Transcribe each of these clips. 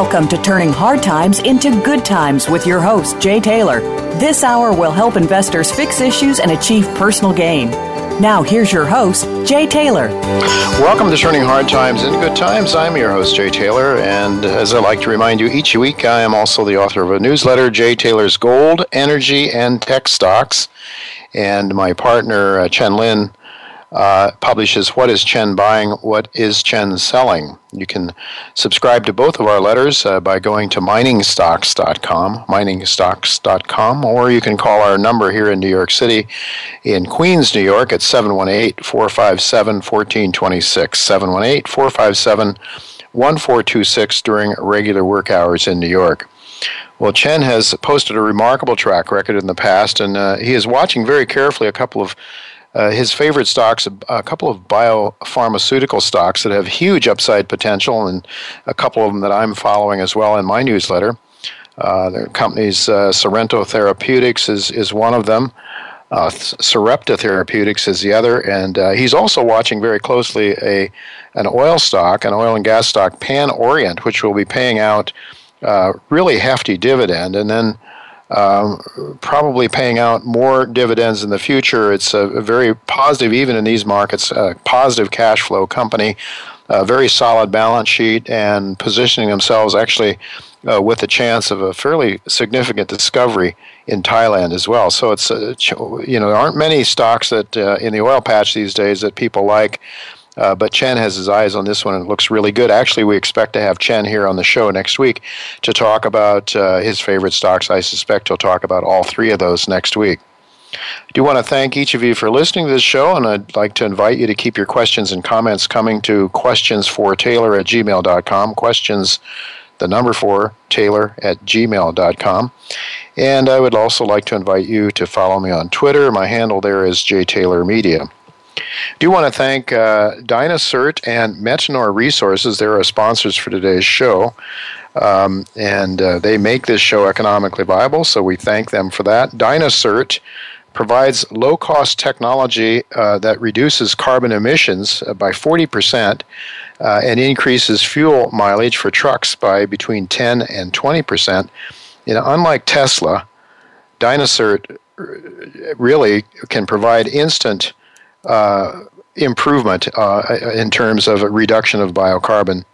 Welcome to Turning Hard Times into Good Times with your host, Jay Taylor. This hour will help investors fix issues and achieve personal gain. Now, here's your host, Jay Taylor. Welcome to Turning Hard Times into Good Times. I'm your host, Jay Taylor, and as I like to remind you each week, I am also the author of a newsletter, Jay Taylor's Gold, Energy, and Tech Stocks. And my partner, uh, Chen Lin, uh, publishes What is Chen Buying? What is Chen Selling? You can subscribe to both of our letters uh, by going to miningstocks.com, miningstocks.com, or you can call our number here in New York City, in Queens, New York, at 718 457 1426. 718 457 1426 during regular work hours in New York. Well, Chen has posted a remarkable track record in the past, and uh, he is watching very carefully a couple of uh, his favorite stocks, a couple of biopharmaceutical stocks that have huge upside potential, and a couple of them that I'm following as well in my newsletter. Uh, the company's uh, Sorrento Therapeutics is, is one of them. Uh, Sarepta Therapeutics is the other, and uh, he's also watching very closely a an oil stock, an oil and gas stock, Pan Orient, which will be paying out uh, really hefty dividend, and then um, probably paying out more dividends in the future. It's a, very positive, even in these markets, a positive cash flow company, a very solid balance sheet, and positioning themselves actually uh, with a chance of a fairly significant discovery in Thailand as well. So it's uh, you know there aren't many stocks that uh, in the oil patch these days that people like. Uh, but Chen has his eyes on this one and it looks really good. Actually, we expect to have Chen here on the show next week to talk about uh, his favorite stocks. I suspect he'll talk about all three of those next week. I do want to thank each of you for listening to this show, and I'd like to invite you to keep your questions and comments coming to questionsfortaylor at gmail.com. Questions, the number four, Taylor at gmail.com. And I would also like to invite you to follow me on Twitter. My handle there is jtaylormedia do want to thank uh, and Metanor Resources. They're our sponsors for today's show. Um, and uh, they make this show economically viable, so we thank them for that. Dynacert provides low cost technology uh, that reduces carbon emissions uh, by 40% uh, and increases fuel mileage for trucks by between 10 and 20%. You know, unlike Tesla, Dynacert really can provide instant uh, improvement uh, in terms of a reduction of biocarbon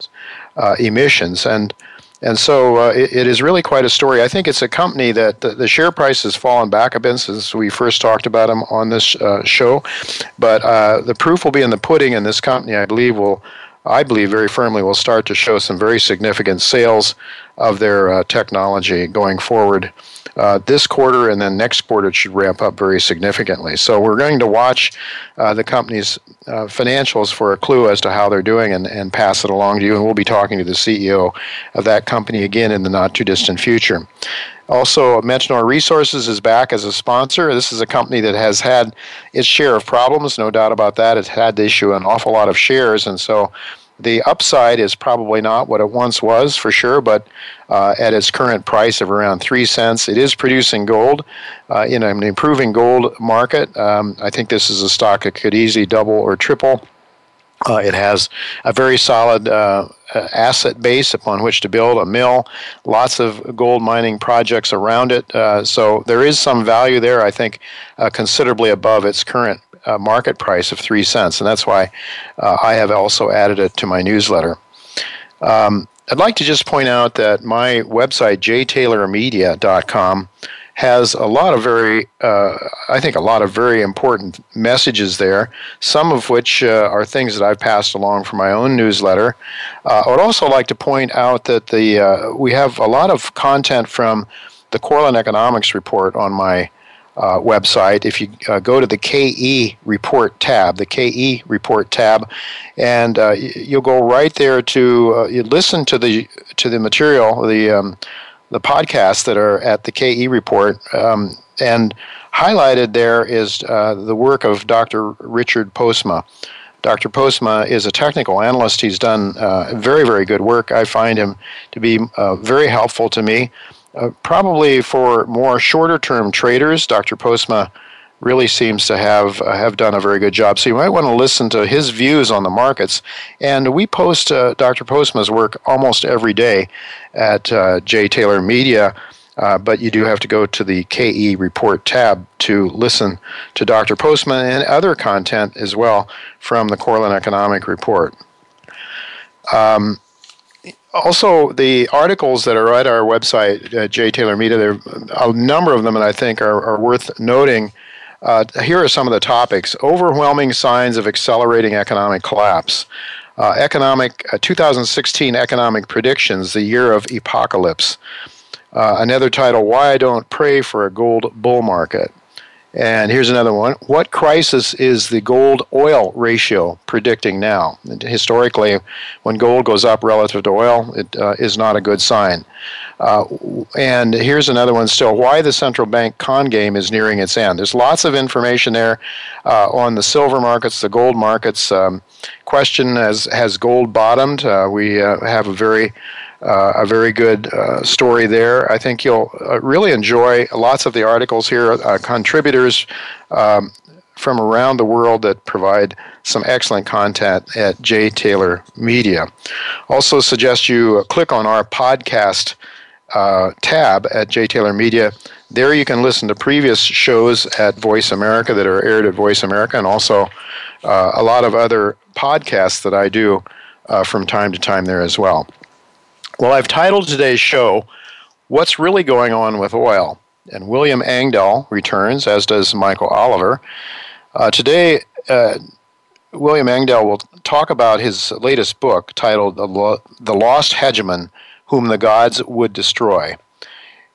uh, emissions. And and so uh, it, it is really quite a story. I think it's a company that the, the, share price has fallen back a bit since we first talked about them on this uh, show. But uh, the proof will be in the pudding, and this company, I believe, will, I believe very firmly, will start to show some very significant sales of their uh, technology going forward uh, this quarter, and then next quarter it should ramp up very significantly. So we're going to watch uh, the company's uh, financials for a clue as to how they're doing and, and pass it along to you. And we'll be talking to the CEO of that company again in the not too distant future. Also, Metanor Resources is back as a sponsor. This is a company that has had its share of problems, no doubt about that. It's had to issue an awful lot of shares, and so the upside is probably not what it once was for sure, but uh, at its current price of around three cents, it is producing gold uh, in an improving gold market. Um, I think this is a stock that could easily double or triple. Uh, it has a very solid uh, asset base upon which to build a mill, lots of gold mining projects around it. Uh, so there is some value there, I think, uh, considerably above its current uh, market price of three cents, and that's why uh, I have also added it to my newsletter. Um, I'd like to just point out that my website, jtaylormedia.com, has a lot of very, uh, I think, a lot of very important messages there, some of which uh, are things that I've passed along for my own newsletter. Uh, I would also like to point out that the uh, we have a lot of content from the Korelin Economics Report on my uh, website. If you uh, go to the KE report tab, the KE report tab, and uh, you'll go right there to uh, you listen to the to the material, the um, the podcasts that are at the KE report. Um, and highlighted there is uh, the work of Dr. Richard Postma. Dr. Postma is a technical analyst. He's done uh, very, very good work. I find him to be very helpful to me. Uh, probably for more shorter term traders, Dr. Postma really seems to have uh, have done a very good job. So you might want to listen to his views on the markets. And we post uh, Dr. Postma's work almost every day at uh, J Taylor Media. Uh, but you do have to go to the KE report tab to listen to Dr. Postma and other content as well from the Korelin Economic Report. Um, also, the articles that are at our website, uh, J. Taylor Media, there are a number of them that I think are, are worth noting. Uh, here are some of the topics overwhelming signs of accelerating economic collapse. Uh, economic uh, 2016 economic predictions, the year of apocalypse. Uh, another title: Why I Don't Pray for a Gold Bull Market. And here's another one. What crisis is the gold oil ratio predicting now? Historically, when gold goes up relative to oil, it uh, is not a good sign. Uh, and here's another one still. Why the central bank con game is nearing its end. There's lots of information there uh, on the silver markets, the gold markets. Um, question has, has gold bottomed? Uh, we uh, have a very uh, a very good uh, story there. I think you'll uh, really enjoy lots of the articles here, uh, contributors um, from around the world that provide some excellent content at J. Taylor Media. Also, suggest you click on our podcast uh, tab at J. Taylor Media. There you can listen to previous shows at Voice America that are aired at Voice America and also uh, a lot of other podcasts that I do from time to time there as well. Well, I've titled today's show, What's Really Going On with Oil? And William Engdahl returns, as does Michael Oliver. Uh, today, uh, William Engdahl will talk about his latest book titled The Lost Hegemon Whom the Gods Would Destroy.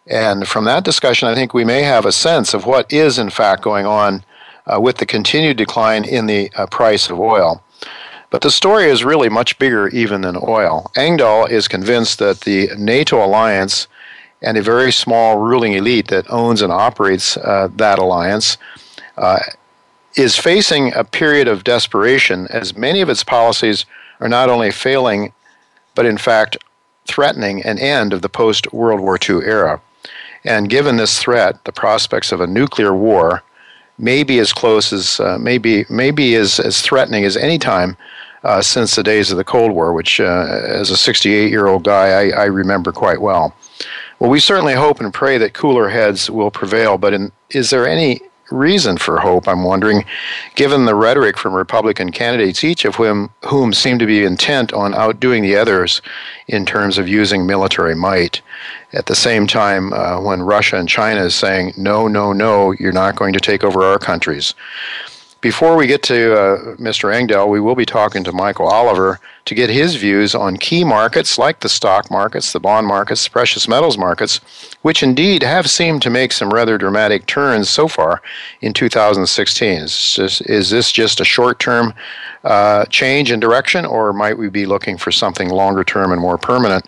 And from that discussion, I think we may have a sense of what is, in fact, going on uh, with the continued decline in the uh, price of oil. But the story is really much bigger even than oil. Engdahl is convinced that the NATO alliance and a very small ruling elite that owns and operates uh, that alliance uh, is facing a period of desperation as many of its policies are not only failing, but in fact threatening an end of the post World War II era. And given this threat, the prospects of a nuclear war may be as close as, uh, maybe, maybe as, as threatening as any time uh, since the days of the Cold War, which, uh, as a 68 year old guy, I, I, remember quite well. Well, we certainly hope and pray that cooler heads will prevail, but in, is there any reason for hope, I'm wondering, given the rhetoric from Republican candidates, each of whom, whom seem to be intent on outdoing the others in terms of using military might? At the same time, uh, when Russia and China is saying, no, no, no, you're not going to take over our countries. Before we get to uh, Mr. Engdahl, we will be talking to Michael Oliver to get his views on key markets like the stock markets, the bond markets, the precious metals markets, which indeed have seemed to make some rather dramatic turns so far in 2016. Is, just, is this just a short term uh, change in direction, or might we be looking for something longer term and more permanent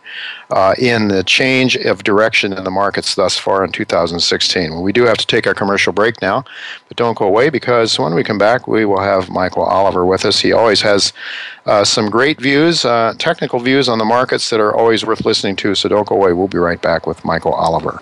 uh, in the change of direction in the markets thus far in 2016? Well, we do have to take our commercial break now, but don't go away because when we come back, we will have Michael Oliver with us. He always has uh, some great views, uh, technical views on the markets that are always worth listening to, so don't go away. We'll be right back with Michael Oliver.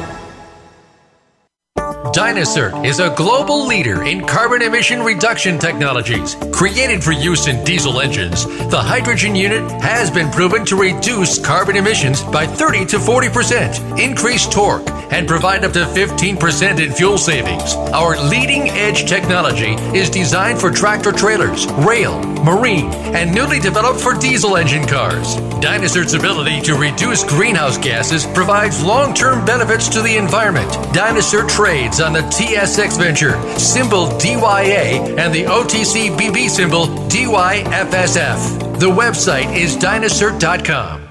Dynacert is a global leader in carbon emission reduction technologies. Created for use in diesel engines, the HydraGEN unit has been proven to reduce carbon emissions by 30 to 40%, increase torque, and provide up to 15% in fuel savings. Our leading edge technology is designed for tractor trailers, rail, marine, and newly developed for diesel engine cars. Dynacert's ability to reduce greenhouse gases provides long term benefits to the environment. Dynacert trades on the TSX Venture, symbol DYA, and the OTCBB symbol DYFSF. The website is dynacert.com.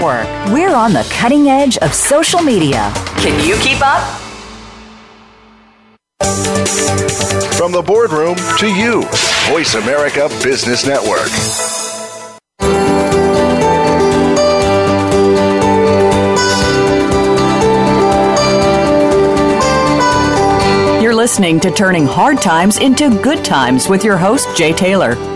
We're on the cutting edge of social media. Can you keep up? From the boardroom to you, Voice America Business Network. You're listening to Turning Hard Times into Good Times with your host, Jay Taylor.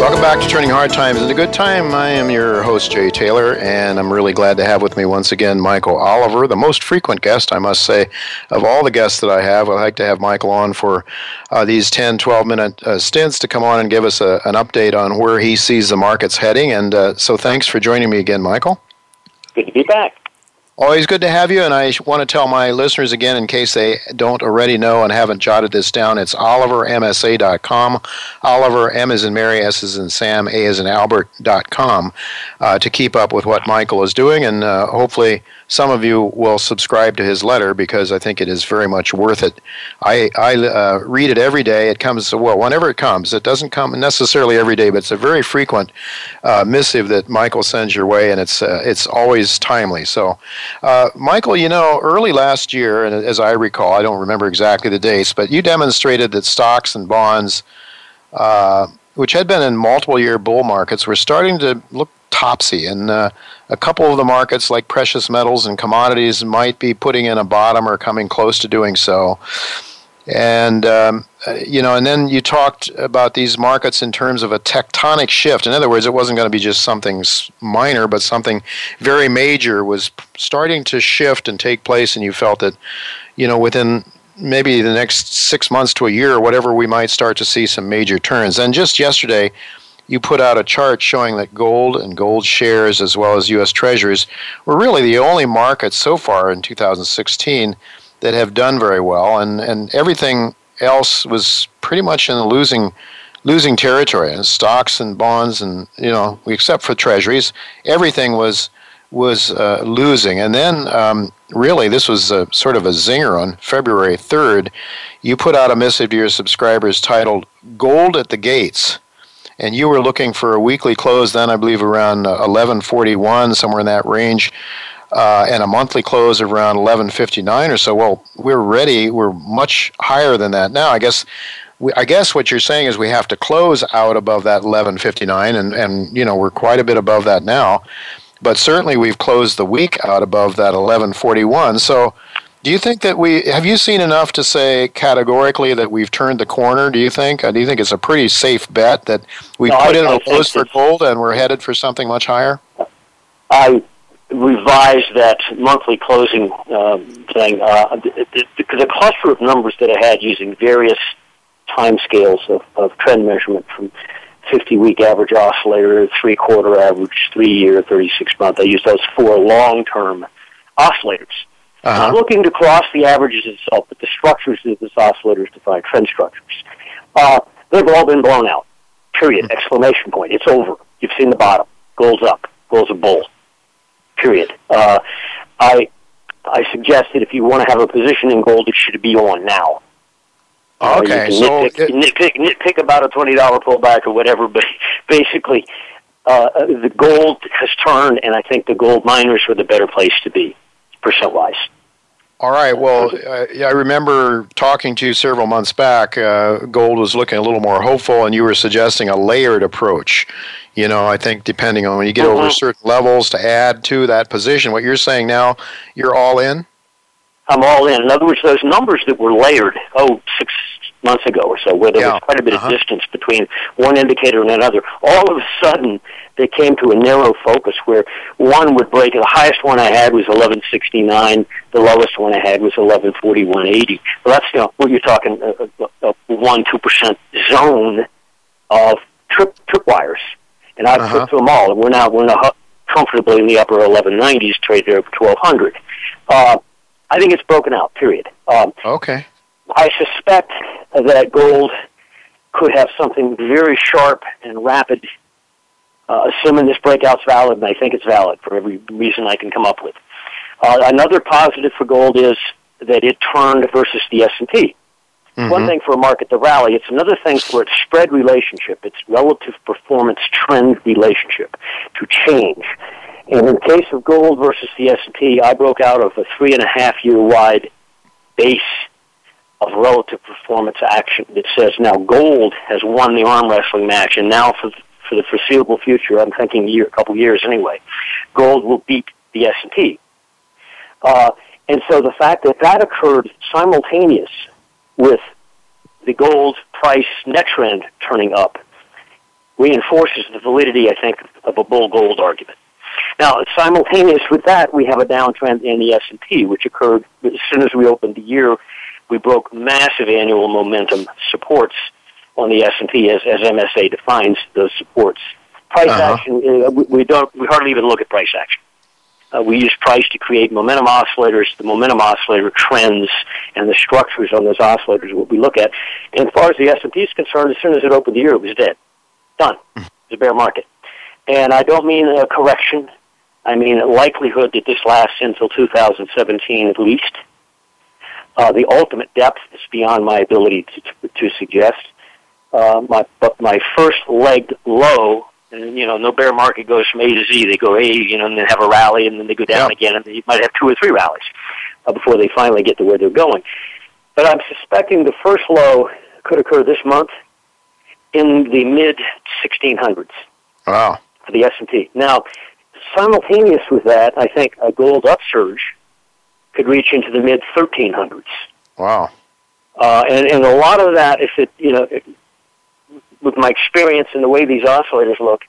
Welcome back to Turning Hard Times into Good Time. I am your host, Jay Taylor, and I'm really glad to have with me once again Michael Oliver, the most frequent guest, I must say, of all the guests that I have. I like to have Michael on for uh, these 10, 12 minute uh, stints to come on and give us a, an update on where he sees the markets heading. And uh, so thanks for joining me again, Michael. Good to be back. Always good to have you, and I want to tell my listeners again, in case they don't already know and haven't jotted this down, it's olivermsa.com. Oliver, M is in Mary, S is in Sam, A is in Albert.com uh, to keep up with what Michael is doing, and uh, hopefully some of you will subscribe to his letter because I think it is very much worth it. I, I uh, read it every day. It comes, well, whenever it comes. It doesn't come necessarily every day, but it's a very frequent uh, missive that Michael sends your way, and it's, uh, it's always timely. So, uh, Michael, you know, early last year, and as I recall, I don't remember exactly the dates, but you demonstrated that stocks and bonds, uh, which had been in multiple year bull markets, were starting to look topsy. And uh, a couple of the markets, like precious metals and commodities, might be putting in a bottom or coming close to doing so. And um, you know, and then you talked about these markets in terms of a tectonic shift. In other words, it wasn't going to be just something minor, but something very major was starting to shift and take place. And you felt that, you know, within maybe the next six months to a year or whatever, we might start to see some major turns. And just yesterday, you put out a chart showing that gold and gold shares, as well as U.S. Treasuries, were really the only markets so far in 2016 that have done very well, and, and everything else was pretty much in the losing losing territory. And stocks and bonds, and you know, except for Treasuries, everything was was uh, losing. And then, um, really, this was a, sort of a zinger on February 3rd. You put out a missive to your subscribers titled "Gold at the Gates." And you were looking for a weekly close then, I believe around 1141, uh, somewhere in that range, uh, and a monthly close around 1159 or so. Well, we're ready. We're much higher than that now. I guess. We, I guess what you're saying is we have to close out above that 1159, and, and you know we're quite a bit above that now, but certainly we've closed the week out above that 1141. So do you think that we have you seen enough to say categorically that we've turned the corner? Do you think? Uh, do you think it's a pretty safe bet that we no, put I, in a close for gold and we're headed for something much higher? I revised that monthly closing um, thing. Uh, the, the, the, cluster of numbers that I had using various time scales of, of trend measurement from 50 week average oscillator, three quarter average, three year, 36 month. I used those four long term oscillators uh-huh. Not looking to cross the averages itself, but the structures of this oscillator define trend structures. Uh, they've all been blown out. Period. Exclamation point. It's over. You've seen the bottom. Gold's up. Gold's a bull. Period. Uh, I I suggest that if you want to have a position in gold, it should be on now. Okay, you so nitpick, it- nitpick, nitpick about a twenty dollar pullback or whatever, but basically, uh, the gold has turned, and I think the gold miners are the better place to be, percent wise. All right. Well, uh, yeah, I remember talking to you several months back. Uh, gold was looking a little more hopeful, and you were suggesting a layered approach. You know, I think depending on when you get over Mhm. certain levels to add to that position. What you're saying now, you're all in. I'm all in. In other words, those numbers that were layered, oh, six months ago or so, where there Yeah. was quite a bit Uh-huh. of distance between one indicator and another, all of a sudden they came to a narrow focus where one would break. The highest one I had was 1169. The lowest one I had was 1141.80. Well, that's you know what you're talking a, a, a one two percent zone of trip tripwires, and I've Uh-huh. tripped them all. And we're now we're now comfortably in the upper 1190s, trade there at 1200. Uh, I think it's broken out. Period. Um, Okay. I suspect that gold could have something very sharp and rapid, uh, assuming this breakout's valid, and I think it's valid for every reason I can come up with. Uh, another positive for gold is that it turned versus the S&P. Mhm. One thing for a market to rally, it's another thing for its spread relationship, its relative performance trend relationship to change. And in the case of gold versus the S&P, I broke out of a three and a half year wide base of relative performance action that says now gold has won the arm wrestling match, and now for for the foreseeable future, I'm thinking a year, a couple years anyway, gold will beat the S and P. Uh, and so the fact that that occurred simultaneous with the gold price net trend turning up reinforces the validity, I think, of a bull gold argument. Now, simultaneous with that, we have a downtrend in the S&P, which occurred as soon as we opened the year. We broke massive annual momentum supports on the S&P as, as MSA defines those supports. Price Uh-huh. action, uh, we, we don't, we hardly even look at price action. Uh, we use price to create momentum oscillators. The momentum oscillator trends and the structures on those oscillators what we look at. And as far as the S&P is concerned, as soon as it opened the year, it was dead. Done. It's a bear market. And I don't mean a correction. I mean a likelihood that this lasts until 2017 at least. Uh, the ultimate depth is beyond my ability to, to, to suggest. Uh, my, but my first leg low, and you know, no bear market goes from A to Z. They go A, you know, and then have a rally, and then they go down Yeah. again, and they might have two or three rallies uh, before they finally get to where they're going. But I'm suspecting the first low could occur this month in the mid 1600s Wow. for the S&P. Now, simultaneous with that, I think a gold upsurge could reach into the mid 1300s. Wow. Uh, and, and a lot of that, if it, you know, it, with my experience and the way these oscillators look,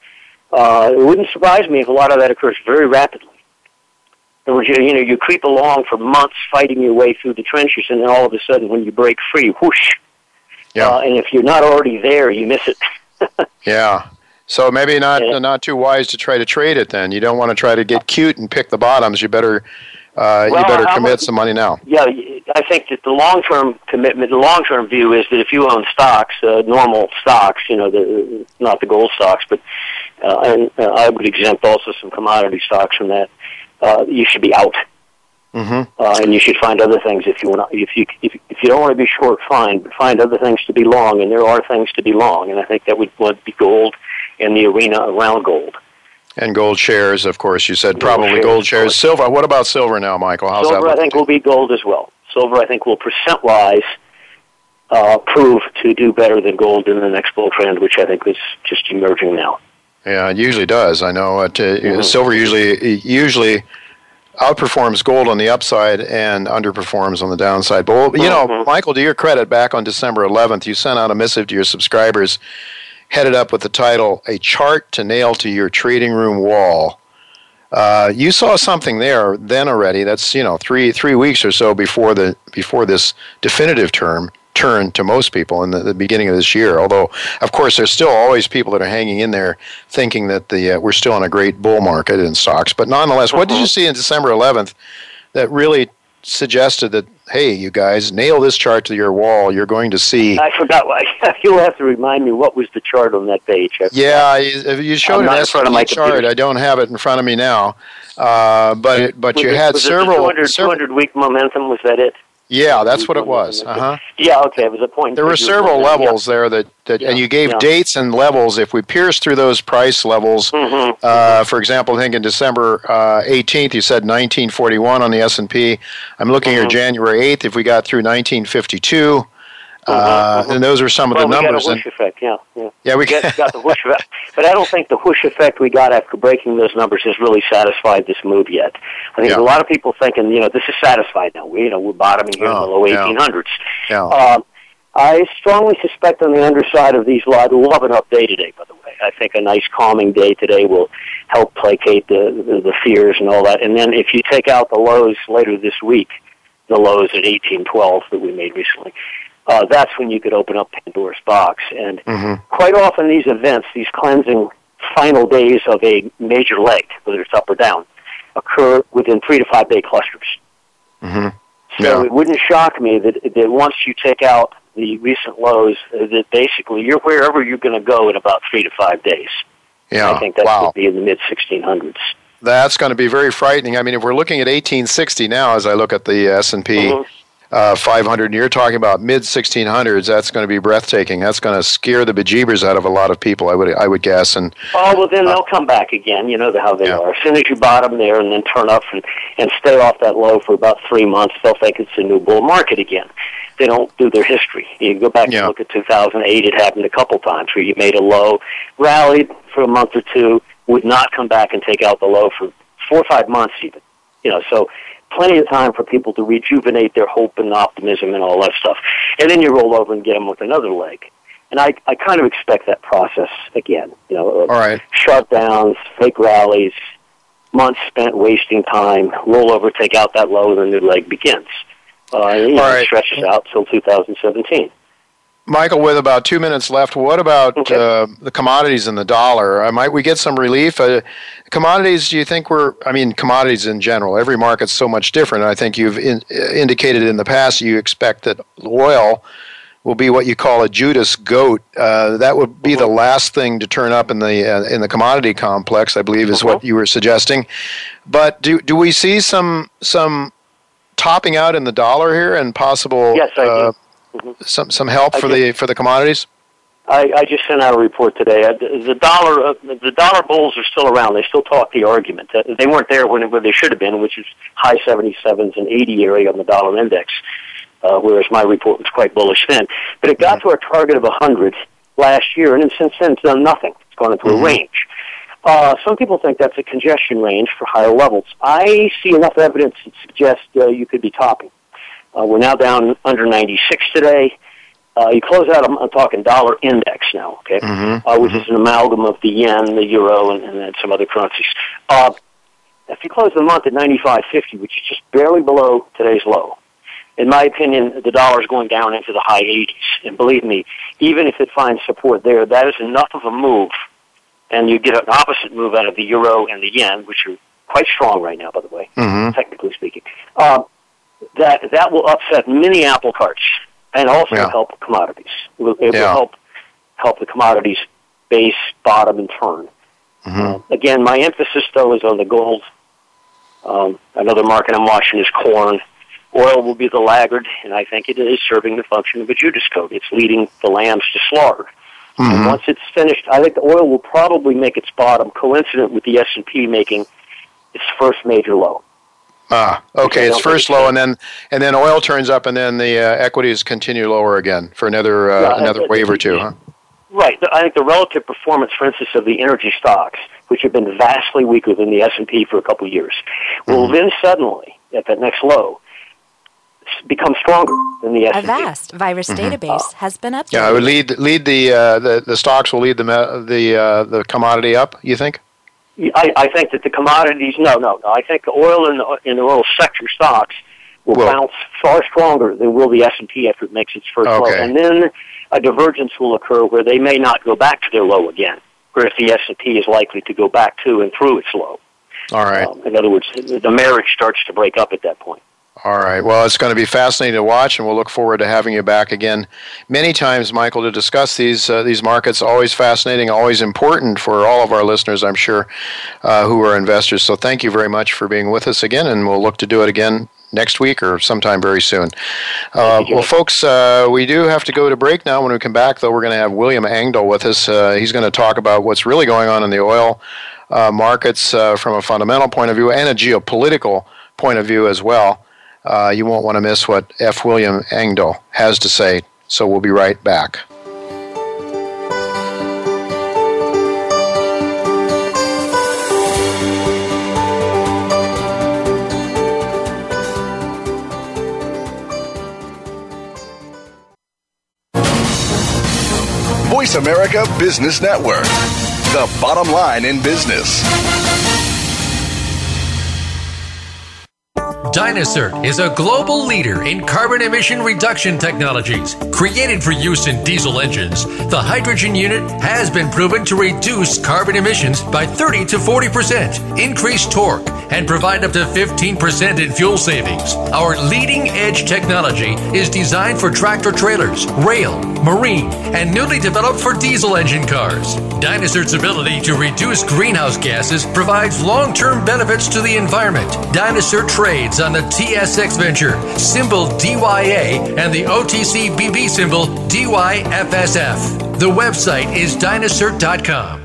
uh, it wouldn't surprise me if a lot of that occurs very rapidly. In other words, you, you know, you creep along for months fighting your way through the trenches, and then all of a sudden, when you break free, whoosh. Yeah. Uh, and if you're not already there, you miss it. Yeah. So maybe not Yeah. not too wise to try to trade it. Then you don't want to try to get cute and pick the bottoms. You better uh, Well, you better commit some money now. Yeah, I think that the long-term commitment, the long-term view is that if you own stocks, uh, normal stocks, you know, the not the gold stocks, but uh, and uh, I would exempt also some commodity stocks from that. Uh, you should be out, hmm uh, and you should find other things if you want. If you if, if you don't want to be short, fine, but find other things to be long, and there are things to be long, and I think that would would be gold and the arena around gold. And gold shares, of course. You said Gold probably gold of shares. Silver. What about silver now, Michael? How's Silver? I think, will be gold as well. Silver, I think, will percent-wise uh, prove to do better than gold in the next bull trend, which I think is just emerging now. Yeah, it usually does. I know it. Uh, Mhm. Silver usually usually outperforms gold on the upside and underperforms on the downside. But you know, Mhm. Michael, to your credit, back on December 11th, you sent out a missive to your subscribers, headed up with the title "A Chart to Nail to Your Trading Room Wall." Uh, you saw something there then already. That's you know three three weeks or so before the before this definitive term turn to most people in the, the beginning of this year. Although, of course, there's still always people that are hanging in there, thinking that the uh, we're still in a great bull market in stocks. But nonetheless, what did you see in December 11th that really suggested that hey, you guys, nail this chart to your wall. You're going to see. I forgot. Why. You'll have to remind me what was the chart on that page. Yeah, you, you showed an S&P chart. I don't have it in front of me now, uh, but but was you it, had several, it 200, several 200 week momentum. Was that it? Yeah, that's what it was. Uh huh. Yeah, okay, it was a point. There were several levels yeah. there that, that Yeah, and you gave yeah. dates and levels. If we pierce through those price levels, Mhm. uh, for example, I think in December uh, 18th, you said 1941 on the S&P. I'm looking Mhm. here January 8th. If we got through 1952, uh, mhm. and those are some of well, the we numbers. got a And, whoosh effect. Yeah, yeah. yeah, we got, got the whoosh effect. But I don't think the whoosh effect we got after breaking those numbers has really satisfied this move yet. I think Yeah. a lot of people thinking, you know, this is satisfied now. We, you know, we're bottoming here in the Oh, low yeah. 1800s. yeah. Um, I strongly suspect on the underside of these lows, I'd love an up day today, by the way. I think a nice calming day today will help placate the, the, the fears and all that. And then if you take out the lows later this week, the lows at 1812 that we made recently, uh, that's when you could open up Pandora's box. And hmm quite often these events, these cleansing final days of a major leg, whether it's up or down, occur within three to five day clusters. hmm So Yeah. it wouldn't shock me that, that once you take out the recent lows, that basically you're wherever you're going to go in about three to five days. Yeah. I think that wow. would be in the mid 1600s. That's going to be very frightening. I mean, if we're looking at 1860 now, as I look at the S&P Mhm. Uh, 500, and you're talking about mid 1600s, that's going to be breathtaking. That's going to scare the bejeebers out of a lot of people, I would I would guess. And Oh well, then they'll come back again. You know how they Yeah. are. As soon as you bottom there and then turn up and, and stay off that low for about three months, they'll think it's a new bull market again. They don't do their history. You go back Yeah. and look at 2008. It happened a couple times where you made a low, rallied for a month or two, would not come back and take out the low for four or five months even. You know, so plenty of time for people to rejuvenate their hope and optimism and all that stuff. And then you roll over and get them with another leg. And I, I kind of expect that process again. You know, all right, shutdowns, fake rallies, months spent wasting time, roll over, take out that low, and the new leg begins. Uh, and, you know, All it stretches out till 2017. Michael, with about two minutes left, what about Okay. uh, the commodities and the dollar? Uh, might we get some relief? Uh, commodities, do you think we're, I mean, commodities in general, every market's so much different. I think you've in, uh, indicated in the past you expect that oil will be what you call a Judas goat. Uh, that would be the last thing to turn up in the uh, in the commodity complex, I believe, is what you were suggesting. But do do we see some some topping out in the dollar here and possible Yes, Mhm. some some help I for the for the commodities? I, I just sent out a report today. Uh, The the dollar, uh, the dollar bulls are still around. They still talk the argument. Uh, They weren't there when, they should have been, which is high 77s and 80 area on the dollar index, uh, whereas my report was quite bullish then. But it got to our target of 100 last year, and then since then it's done nothing. It's gone into Mhm. a range. Uh, some people think that's a congestion range for higher levels. I see enough evidence to suggest uh, you could be topping. Uh, we're now down under 96 today. Uh, you close out, I'm, I'm talking dollar index now, okay, Mm-hmm. uh, which is an amalgam of the yen, the euro, and, and then some other currencies. Uh, if you close the month at 95.50, which is just barely below today's low, in my opinion, the dollar is going down into the high 80s. And believe me, even if it finds support there, that is enough of a move. And you get an opposite move out of the euro and the yen, which are quite strong right now, by the way Mm-hmm. technically speaking, uh, that that will upset many apple carts and also Yeah. help commodities. It will, it Yeah. will help help the commodities base, bottom, and turn. Mm-hmm. Uh, again, my emphasis though is on the gold. Um, another market I'm watching is corn. Oil will be the laggard, and I think it is serving the function of a Judas goat. It's leading the lambs to slaughter. Mhm. once it's finished, I think the oil will probably make its bottom, coincident with the S and P making its first major low. Ah, okay. It's first low, and then and then oil turns up, and then the uh, equities continue lower again for another uh, Yeah, another uh, wave or two, huh? Right. I think the relative performance, for instance, of the energy stocks, which have been vastly weaker than the S and P for a couple of years, will Mhm. then suddenly, at that next low, s- become stronger than the S&P. vast virus database has been updated. Yeah, I would lead lead the uh, the the stocks will lead the the uh, the commodity up. You think? I, I think that the commodities, no, no, no. I think the oil and the, in the oil sector stocks will Will. bounce far stronger than will the S and P after it makes its first low, and then a divergence will occur where they may not go back to their low again, whereas the S and P is likely to go back to and through its low. All right. Um, in other words, the the marriage starts to break up at that point. All right. Well, it's going to be fascinating to watch, and we'll look forward to having you back again many times, Michael, to discuss these uh, these markets. Always fascinating, always important for all of our listeners, I'm sure, uh, who are investors. So, thank you very much for being with us again, and we'll look to do it again next week or sometime very soon. Uh, well, folks, uh, we do have to go to break now. When we come back, though, we're going to have William Engdahl with us. Uh, he's going to talk about what's really going on in the oil uh, markets uh, from a fundamental point of view and a geopolitical point of view as well. Uh, you won't want to miss what F. William Engdahl has to say. So we'll be right back. Voice America Business Network, the bottom line in business. Dynacert is a global leader in carbon emission reduction technologies. Created for use in diesel engines, the HydraGEN unit has been proven to reduce carbon emissions by 30 to 40%, increase torque, and provide up to 15% in fuel savings. Our leading edge technology is designed for tractor trailers, rail, marine, and newly developed for diesel engine cars. Dynacert's ability to reduce greenhouse gases provides long term benefits to the environment. Dynacert trades on the TSX Venture, symbol DYA, and the OTC BB symbol DYFSF. The website is dynacert.com.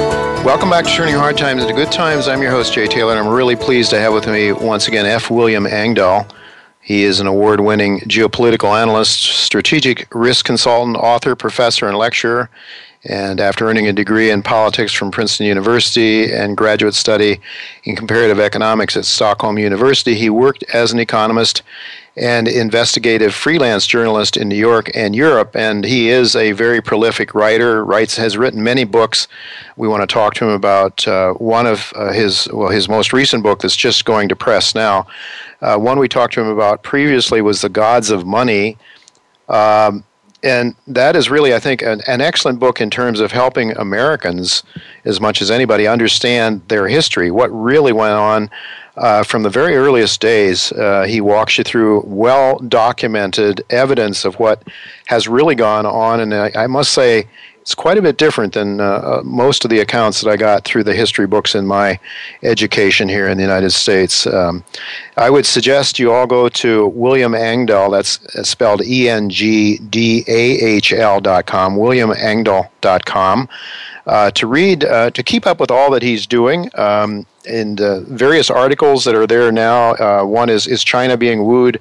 Welcome back to Turning Hard Times into Good Times. I'm your host, Jay Taylor, and I'm really pleased to have with me once again F. William Engdahl. He is an award winning geopolitical analyst, strategic risk consultant, author, professor, and lecturer. And after earning a degree in politics from Princeton University and graduate study in comparative economics at Stockholm University, he worked as an economist and investigative freelance journalist in New York and Europe. And he is a very prolific writer. writes has written many books. We want to talk to him about uh, one of uh, his well his most recent book that's just going to press now. Uh, one we talked to him about previously was The Gods of Money. Um, and that is really, I think, an, an, excellent book in terms of helping Americans, as much as anybody, understand their history, what really went on uh, from the very earliest days. Uh, he walks you through well documented evidence of what has really gone on, and I, I must say, it's quite a bit different than uh, uh, most of the accounts that I got through the history books in my education here in the United States. Um, I would suggest you all go to William Engdahl, that's spelled E N G D A H L dot com, williamengdahl.com, uh, to read, uh, to keep up with all that he's doing. Um, and uh, various articles that are there now. Uh, one is Is China Being Wooed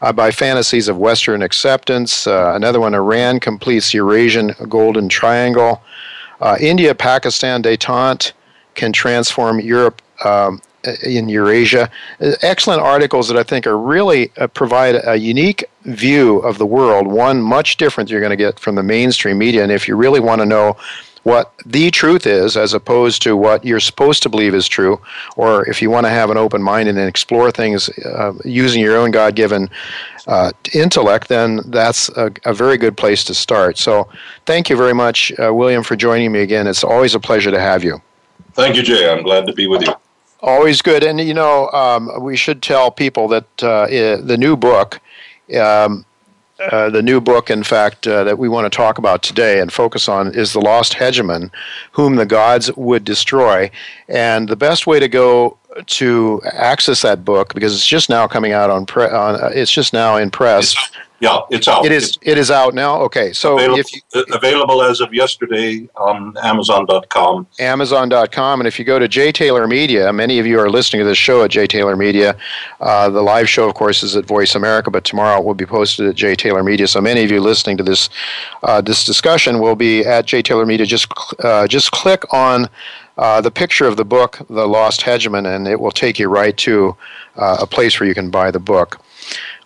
uh, by Fantasies of Western Acceptance? Uh, another one, Iran Completes Eurasian Golden Triangle. Uh, India Pakistan detente can transform Europe um, in Eurasia. Uh, excellent articles that I think are really provide a unique view of the world, one much different you're going to get from the mainstream media. And if you really want to know what the truth is as opposed to what you're supposed to believe is true, or if you want to have an open mind and explore things uh, using your own God given uh, intellect, then that's a, a, very good place to start. So, thank you very much, uh, William, for joining me again. It's always a pleasure to have you. Thank you, Jay. I'm glad to be with you. Always good. And, you know, um, we should tell people that uh, the new book, um, uh, the new book, in fact, uh, that we want to talk about today and focus on is The Lost Hegemon, Whom the Gods Would Destroy. And the best way to go to access that book, because it's just now coming out on, pre- on uh, it's just now in press. It's, yeah, it's out. It is. It's it is out now. Okay, so available, if you, uh, available as of yesterday on Amazon.com. Amazon.com, and if you go to J Taylor Media, many of you are listening to this show at J Taylor Media. Uh, the live show, of course, is at Voice America, but tomorrow it will be posted at J Taylor Media. So many of you listening to this uh, this discussion will be at J Taylor Media. Just uh, just click on. Uh, the picture of the book, The Lost Hegemon, and it will take you right to uh, a place where you can buy the book.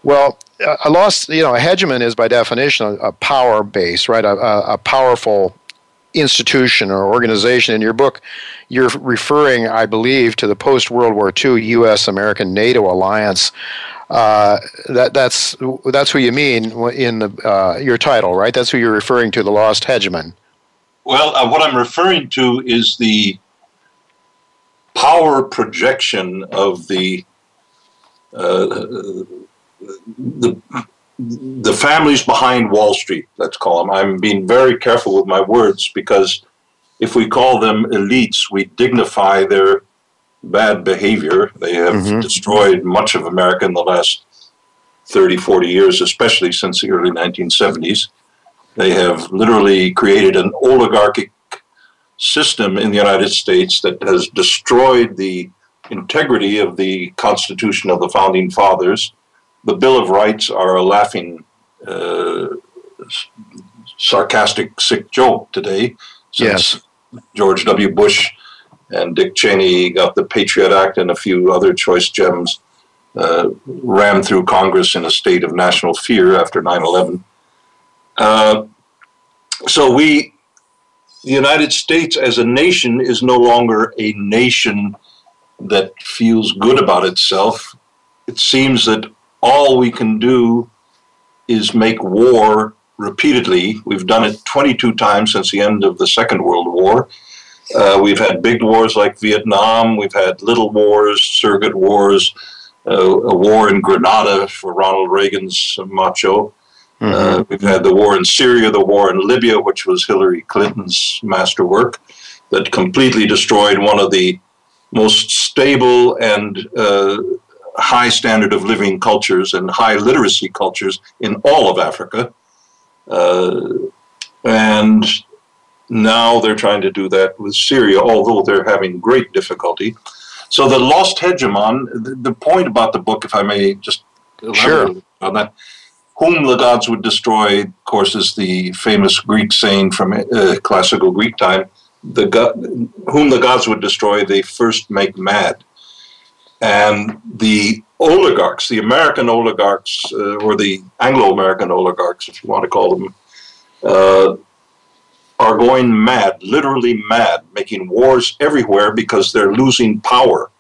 Well, a lost, you know, a hegemon is by definition a, a power base, right? A, a, a, powerful institution or organization. In your book, you're referring, I believe, to the post World War II U.S. American NATO alliance. Uh, that that's that's who you mean in the, uh, your title, right? That's who you're referring to, the lost hegemon. Well, uh, what I'm referring to is the power projection of the uh, the the families behind Wall Street, let's call them. I'm being very careful with my words because if we call them elites, we dignify their bad behavior. They have mm-hmm. destroyed much of America in the last 30, 40 years, especially since the early 1970s. They have literally created an oligarchic system in the United States that has destroyed the integrity of the Constitution of the Founding Fathers the Bill of Rights are a laughing, uh, sarcastic, sick joke today. Since yes. George W. Bush and Dick Cheney got the Patriot Act and a few other choice gems uh, rammed through Congress in a state of national fear after 9 11. Uh, so we, the United States as a nation, is no longer a nation that feels good about itself. It seems that all we can do is make war repeatedly. We've done it 22 times since the end of the Second World War. Uh, we've had big wars like Vietnam. We've had little wars, surrogate wars, uh, a war in Grenada for Ronald Reagan's macho. Mm-hmm. Uh, we've had the war in Syria, the war in Libya, which was Hillary Clinton's masterwork, that completely destroyed one of the most stable and uh, high standard of living cultures and high literacy cultures in all of Africa. Uh, and now they're trying to do that with Syria, although they're having great difficulty. So the lost hegemon, the, the point about the book, if I may just sure. on that, whom the gods would destroy, of course, is the famous Greek saying from uh, classical Greek time, the go- whom the gods would destroy, they first make mad. And the oligarchs, the American oligarchs, uh, or the Anglo American oligarchs, if you want to call them, uh, are going mad, literally mad, making wars everywhere because they're losing power.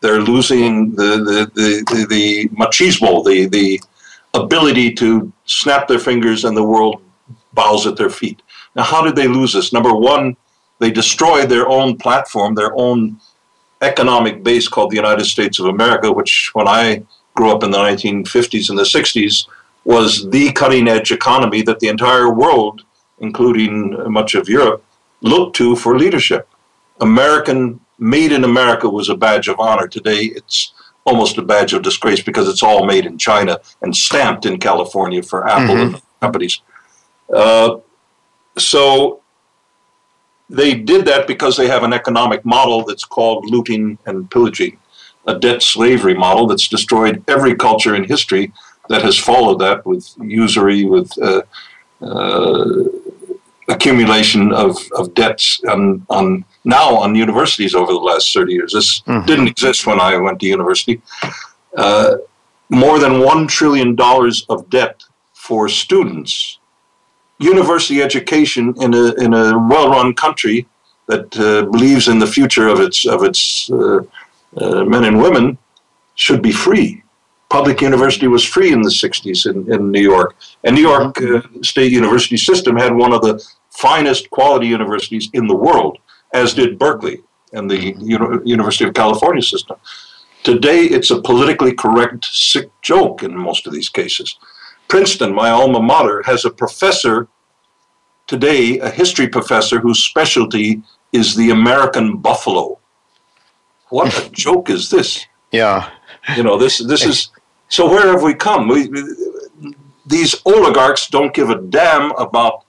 They're losing the, the, the, the, the machismo, the, the ability to snap their fingers and the world bows at their feet. Now, how did they lose this? Number one, they destroyed their own platform, their own economic base called the United States of America, which when I grew up in the 1950s and the 60s was the cutting edge economy that the entire world, including much of Europe, looked to for leadership. American, made in America was a badge of honor. Today it's almost a badge of disgrace because it's all made in China and stamped in California for Apple mm-hmm. and companies. Uh, so they did that because they have an economic model that's called looting and pillaging, a debt slavery model that's destroyed every culture in history that has followed that with usury, with uh, uh, accumulation of, of debts on, on now on universities over the last 30 years. This mm-hmm. didn't exist when I went to university. Uh, more than $1 trillion of debt for students university education in a in a well-run country that uh, believes in the future of its of its uh, uh, men and women should be free. Public university was free in the 60s in, in New York. And New York uh, State University system had one of the finest quality universities in the world, as did Berkeley. and the University of California system. Today, it's a politically correct, sick joke in most of these cases. Princeton, my alma mater, has a professor today, a history professor whose specialty is the American buffalo. What a joke is this? Yeah. You know, this this is so where have we come? We, these oligarchs don't give a damn about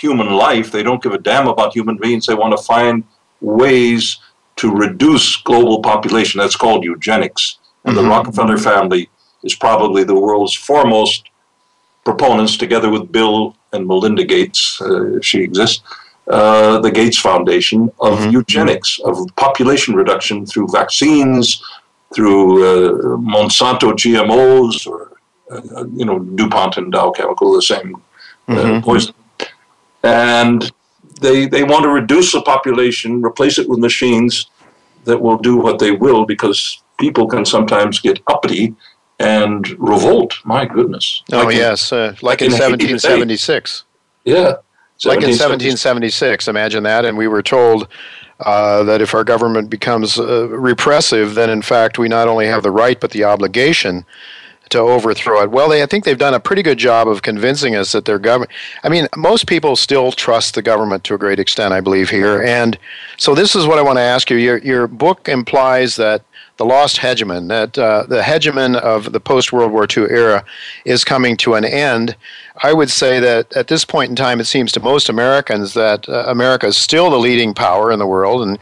human life. They don't give a damn about human beings. They want to find ways to reduce global population. That's called eugenics. And mm-hmm. the Rockefeller family is probably the world's foremost proponents, together with Bill and Melinda Gates, uh, if she exists, uh, the Gates Foundation of mm-hmm. eugenics, of population reduction through vaccines, through uh, Monsanto GMOs, or uh, you know DuPont and Dow Chemical, the same uh, mm-hmm. poison, and they they want to reduce the population, replace it with machines that will do what they will because people can sometimes get uppity and revolt. My goodness! Oh like yes, in, uh, like, in, in 1776. Yeah, like in 1776. Imagine that, and we were told. Uh, that if our government becomes uh, repressive, then in fact we not only have the right but the obligation to overthrow it. Well, they, I think they've done a pretty good job of convincing us that their government. I mean, most people still trust the government to a great extent, I believe here. And so this is what I want to ask you. Your your book implies that the lost hegemon, that uh, the hegemon of the post World War II era is coming to an end. I would say that at this point in time, it seems to most Americans that uh, America is still the leading power in the world, and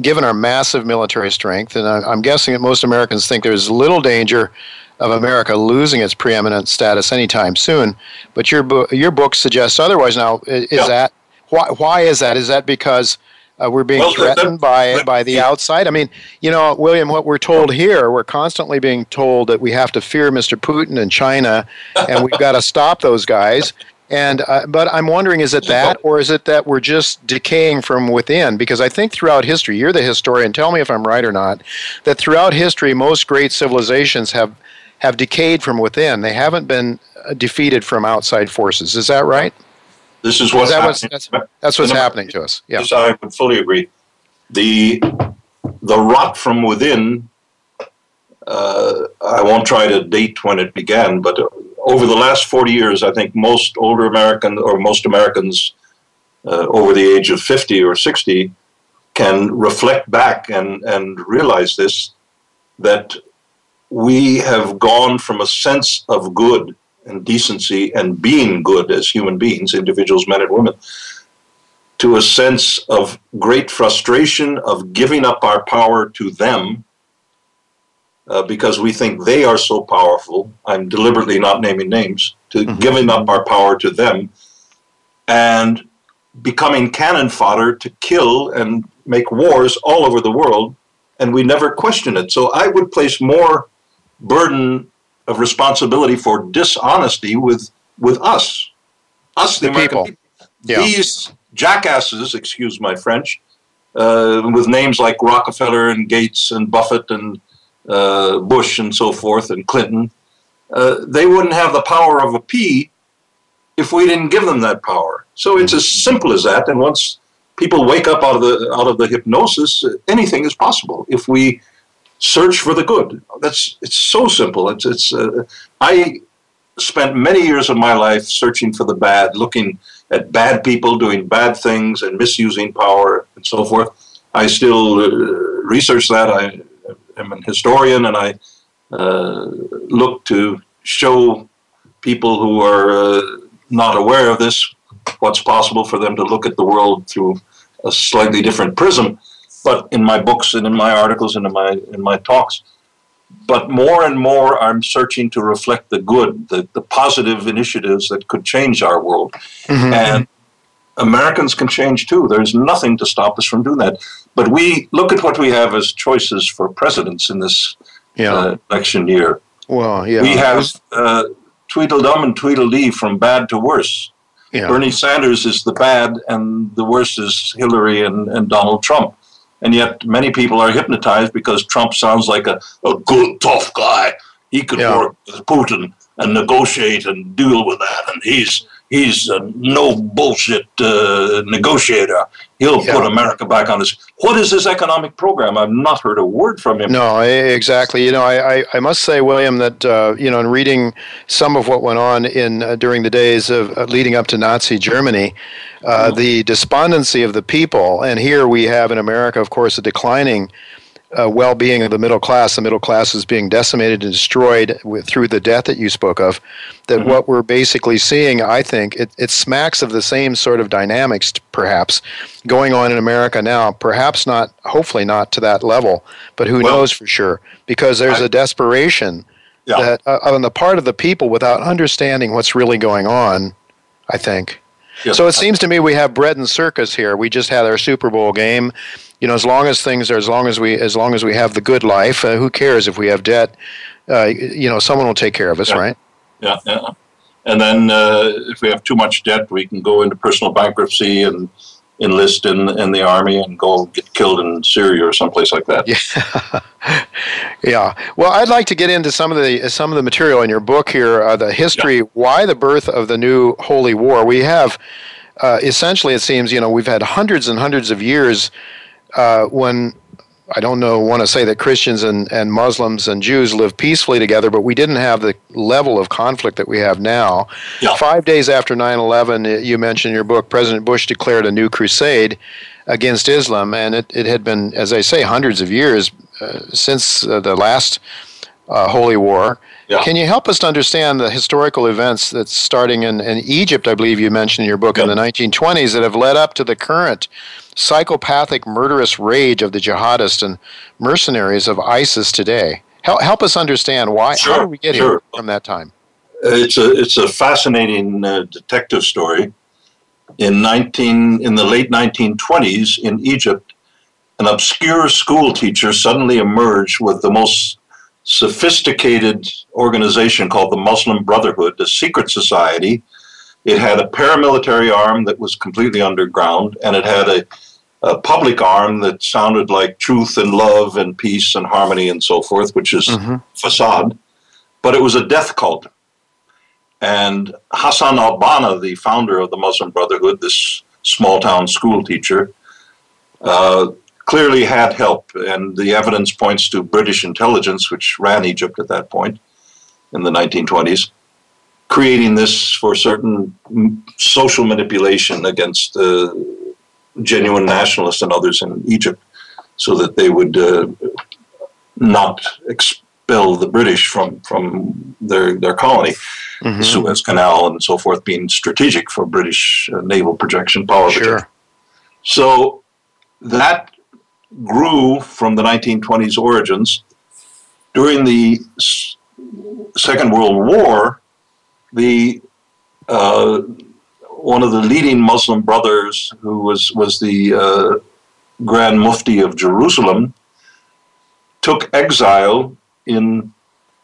given our massive military strength, and I, I'm guessing that most Americans think there's little danger of America losing its preeminent status anytime soon. But your book, your book suggests otherwise. Now, is yeah. that why? Why is that? Is that because uh, we're being well, threatened by by the outside? I mean, you know, William, what we're told here, we're constantly being told that we have to fear Mr. Putin and China, and we've got to stop those guys. And uh, but I'm wondering, is it that, or is it that we're just decaying from within? Because I think throughout history, you're the historian. Tell me if I'm right or not. That throughout history, most great civilizations have have decayed from within. They haven't been uh, defeated from outside forces. Is that right? This is what's that happening. What's, that's, that's what's happening to us. Yeah. Yes, I would fully agree. The the rot from within. Uh, I won't try to date when it began, but over the last 40 years, I think most older American or most Americans uh, over the age of 50 or 60 can reflect back and, and realize this that we have gone from a sense of good and decency and being good as human beings, individuals, men and women, to a sense of great frustration of giving up our power to them uh, because we think they are so powerful. I'm deliberately not naming names, to mm-hmm. giving up our power to them and becoming cannon fodder to kill and make wars all over the world, and we never question it. So I would place more burden of responsibility for dishonesty with with us, us the, the American people. people. Yeah. These jackasses, excuse my French, uh, with names like Rockefeller and Gates and Buffett and uh, Bush and so forth and Clinton, uh, they wouldn't have the power of a pea if we didn't give them that power. So it's as simple as that. And once people wake up out of the out of the hypnosis, anything is possible if we search for the good. That's it's so simple. It's it's. Uh, I spent many years of my life searching for the bad, looking at bad people doing bad things and misusing power and so forth. I still uh, research that. I am an historian, and I uh, look to show people who are uh, not aware of this what's possible for them to look at the world through a slightly different prism but in my books and in my articles and in my in my talks. But more and more, I'm searching to reflect the good, the, the positive initiatives that could change our world. Mm-hmm. And Americans can change too. There's nothing to stop us from doing that. But we look at what we have as choices for presidents in this yeah. uh, election year. Well, yeah. We have uh, Tweedledum and Tweedledee from bad to worse. Yeah. Bernie Sanders is the bad, and the worst is Hillary and, and Donald Trump. And yet, many people are hypnotized because Trump sounds like a, a good, tough guy. He could yeah. work with Putin and negotiate and deal with that. And he's he's a no bullshit uh, negotiator. He'll yeah. put America back on this. What is this economic program? I've not heard a word from him. No, exactly. You know, I, I, I must say, William, that uh, you know, in reading some of what went on in uh, during the days of uh, leading up to Nazi Germany, uh, mm-hmm. the despondency of the people, and here we have in America, of course, a declining uh, well-being of the middle class. The middle class is being decimated and destroyed with, through the death that you spoke of. That mm-hmm. what we're basically seeing, I think, it, it smacks of the same sort of dynamics, perhaps, going on in America now. Perhaps not, hopefully not to that level, but who well, knows for sure? Because there's I, a desperation yeah. that uh, on the part of the people without understanding what's really going on. I think. Yes. So it seems to me we have bread and circus here. We just had our Super Bowl game you know, as long as things are, as long as we, as long as we have the good life, uh, who cares if we have debt? Uh, you know, someone will take care of us, yeah. right? Yeah, yeah. And then uh, if we have too much debt, we can go into personal bankruptcy and enlist in in the army and go get killed in Syria or someplace like that. Yeah, yeah. Well, I'd like to get into some of the some of the material in your book here, uh, the history, yeah. why the birth of the new holy war. We have uh, essentially, it seems, you know, we've had hundreds and hundreds of years uh, when I don't know want to say that Christians and, and Muslims and Jews live peacefully together, but we didn't have the level of conflict that we have now. Yeah. Five days after 9 11, you mentioned in your book, President Bush declared a new crusade against Islam, and it, it had been, as I say, hundreds of years uh, since uh, the last uh, holy war. Yeah. Can you help us to understand the historical events that's starting in, in Egypt, I believe you mentioned in your book, in the 1920s, that have led up to the current psychopathic, murderous rage of the jihadists and mercenaries of ISIS today? Help, help us understand why. Sure, how did we get sure. here from that time? It's a it's a fascinating uh, detective story. In nineteen in the late 1920s in Egypt, an obscure school teacher suddenly emerged with the most sophisticated organization called the Muslim Brotherhood, a secret society. It had a paramilitary arm that was completely underground, and it had a, a public arm that sounded like truth and love and peace and harmony and so forth, which is mm-hmm. facade. But it was a death cult. And Hassan al Banna, the founder of the Muslim Brotherhood, this small town school teacher, uh, clearly had help, and the evidence points to British intelligence, which ran Egypt at that point in the 1920s, creating this for certain social manipulation against uh, genuine nationalists and others in Egypt, so that they would uh, not expel the British from from their their colony, mm-hmm. the Suez Canal and so forth, being strategic for British uh, naval projection power. Sure. So that grew from the 1920s origins. During the Second World War, the uh, one of the leading Muslim brothers, who was was the uh, Grand Mufti of Jerusalem, took exile in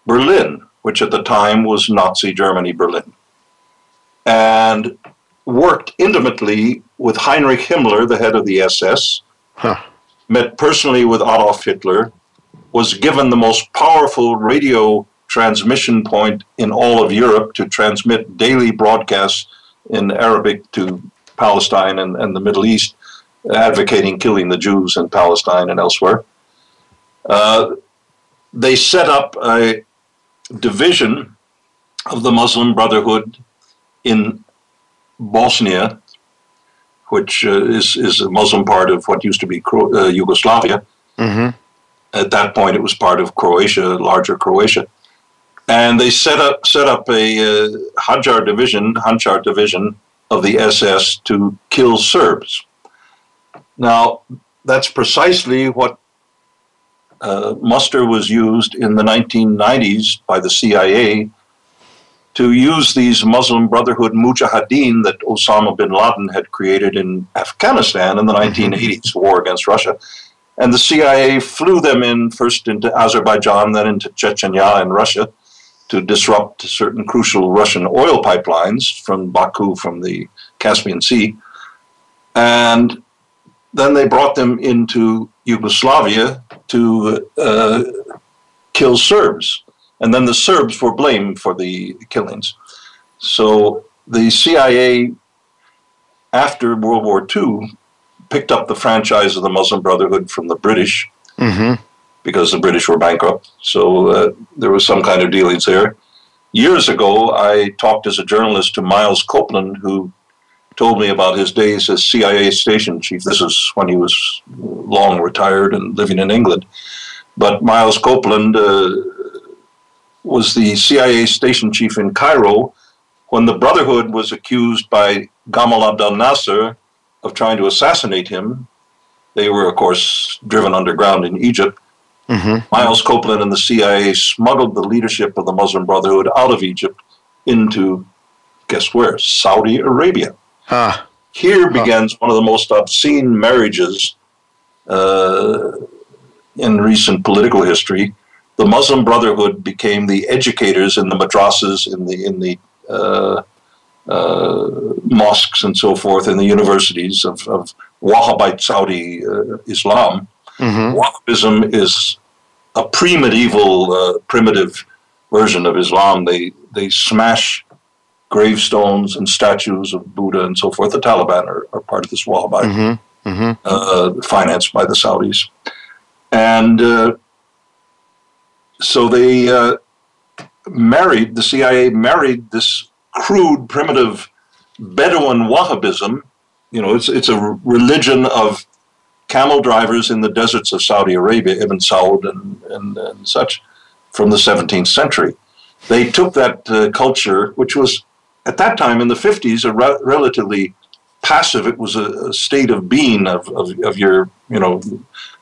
Berlin, which at the time was Nazi Germany, Berlin, and worked intimately with Heinrich Himmler, the head of the SS. Huh met personally with Adolf Hitler, was given the most powerful radio transmission point in all of Europe to transmit daily broadcasts in Arabic to Palestine and, and the Middle East, advocating killing the Jews in Palestine and elsewhere. Uh, they set up a division of the Muslim Brotherhood in Bosnia which uh, is is a Muslim part of what used to be Cro- uh, Yugoslavia. Mm-hmm. At that point, it was part of Croatia, larger Croatia, and they set up set up a uh, Hajar division, Handschar division of the SS to kill Serbs. Now, that's precisely what uh, muster was used in the 1990s by the CIA to use these Muslim Brotherhood mujahideen that Osama bin Laden had created in Afghanistan in the 1980s, mm-hmm. war against Russia. And the CIA flew them in first into Azerbaijan, then into Chechnya in Russia to disrupt certain crucial Russian oil pipelines from Baku, from the Caspian Sea. And then they brought them into Yugoslavia to uh, kill Serbs and then the Serbs were blamed for the killings. So the CIA, after World War II, picked up the franchise of the Muslim Brotherhood from the British Mm-hmm. Because the British were bankrupt. So uh, there was some kind of dealings there. Years ago, I talked as a journalist to Miles Copeland, who told me about his days as CIA station chief. This is when he was long retired and living in England. But Miles Copeland uh, was the CIA station chief in Cairo when the Brotherhood was accused by Gamal Abdel Nasser of trying to assassinate him. They were, of course, driven underground in Egypt. Mm-hmm. Miles Copeland and the CIA smuggled the leadership of the Muslim Brotherhood out of Egypt into, guess where? Saudi Arabia. Huh. Here begins one of the most obscene marriages uh, in recent political history. The Muslim Brotherhood became the educators in the madrasas, in the in the uh, uh, mosques and so forth, in the universities of, of Wahhabite Saudi uh, Islam. Mm-hmm. Wahhabism is a pre-medieval, uh, primitive version of Islam. They they smash gravestones and statues of Buddha and so forth. The Taliban are, are part of this Wahhabite, Mm-hmm. Mm-hmm. uh, financed by the Saudis, and uh, so they uh, married. The CIA married this crude, primitive Bedouin Wahhabism. You know, it's it's a religion of camel drivers in the deserts of Saudi Arabia, Ibn Saud and, and, and such, from the 17th century. They took that uh, culture, which was at that time in the 50s a re- relatively passive, it was a, a state of being of, of, of your, you know,